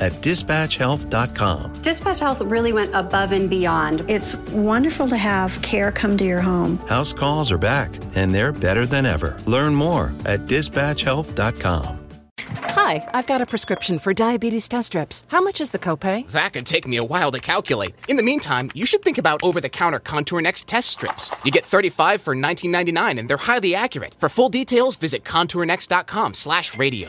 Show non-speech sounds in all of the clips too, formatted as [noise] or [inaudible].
at dispatchhealth.com. Dispatch Health really went above and beyond. It's wonderful to have care come to your home. House calls are back, and they're better than ever. Learn more at dispatchhealth.com. Hi, I've got a prescription for diabetes test strips. How much is the copay? That could take me a while to calculate. In the meantime, you should think about over-the-counter Contour Next test strips. You get 35 for 19.99 and they're highly accurate. For full details, visit contournext.com/radio.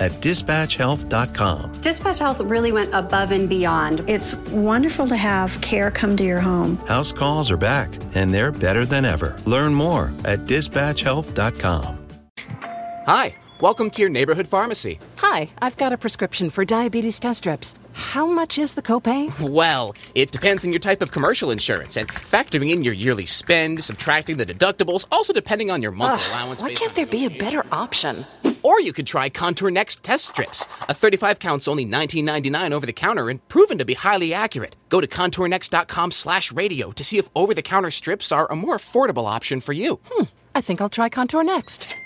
at dispatchhealth.com. Dispatch Health really went above and beyond. It's wonderful to have care come to your home. House calls are back, and they're better than ever. Learn more at dispatchhealth.com. Hi, welcome to your neighborhood pharmacy. Hi, I've got a prescription for diabetes test strips. How much is the copay? [laughs] Well, it depends on your type of commercial insurance and factoring in your yearly spend, subtracting the deductibles, also depending on your monthly Ugh, allowance. why can't there be a better option? Or you could try Contour Next test strips. A 35 counts only $19.99 over the counter and proven to be highly accurate. Go to contournext.com slash radio to see if over the counter strips are a more affordable option for you. Hmm, I think I'll try Contour next.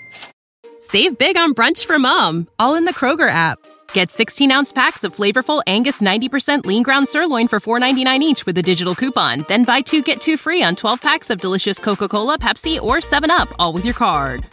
Save big on brunch for mom, all in the Kroger app. Get 16 ounce packs of flavorful Angus 90% lean ground sirloin for $4.99 each with a digital coupon. Then buy two get two free on 12 packs of delicious Coca Cola, Pepsi, or 7UP, all with your card.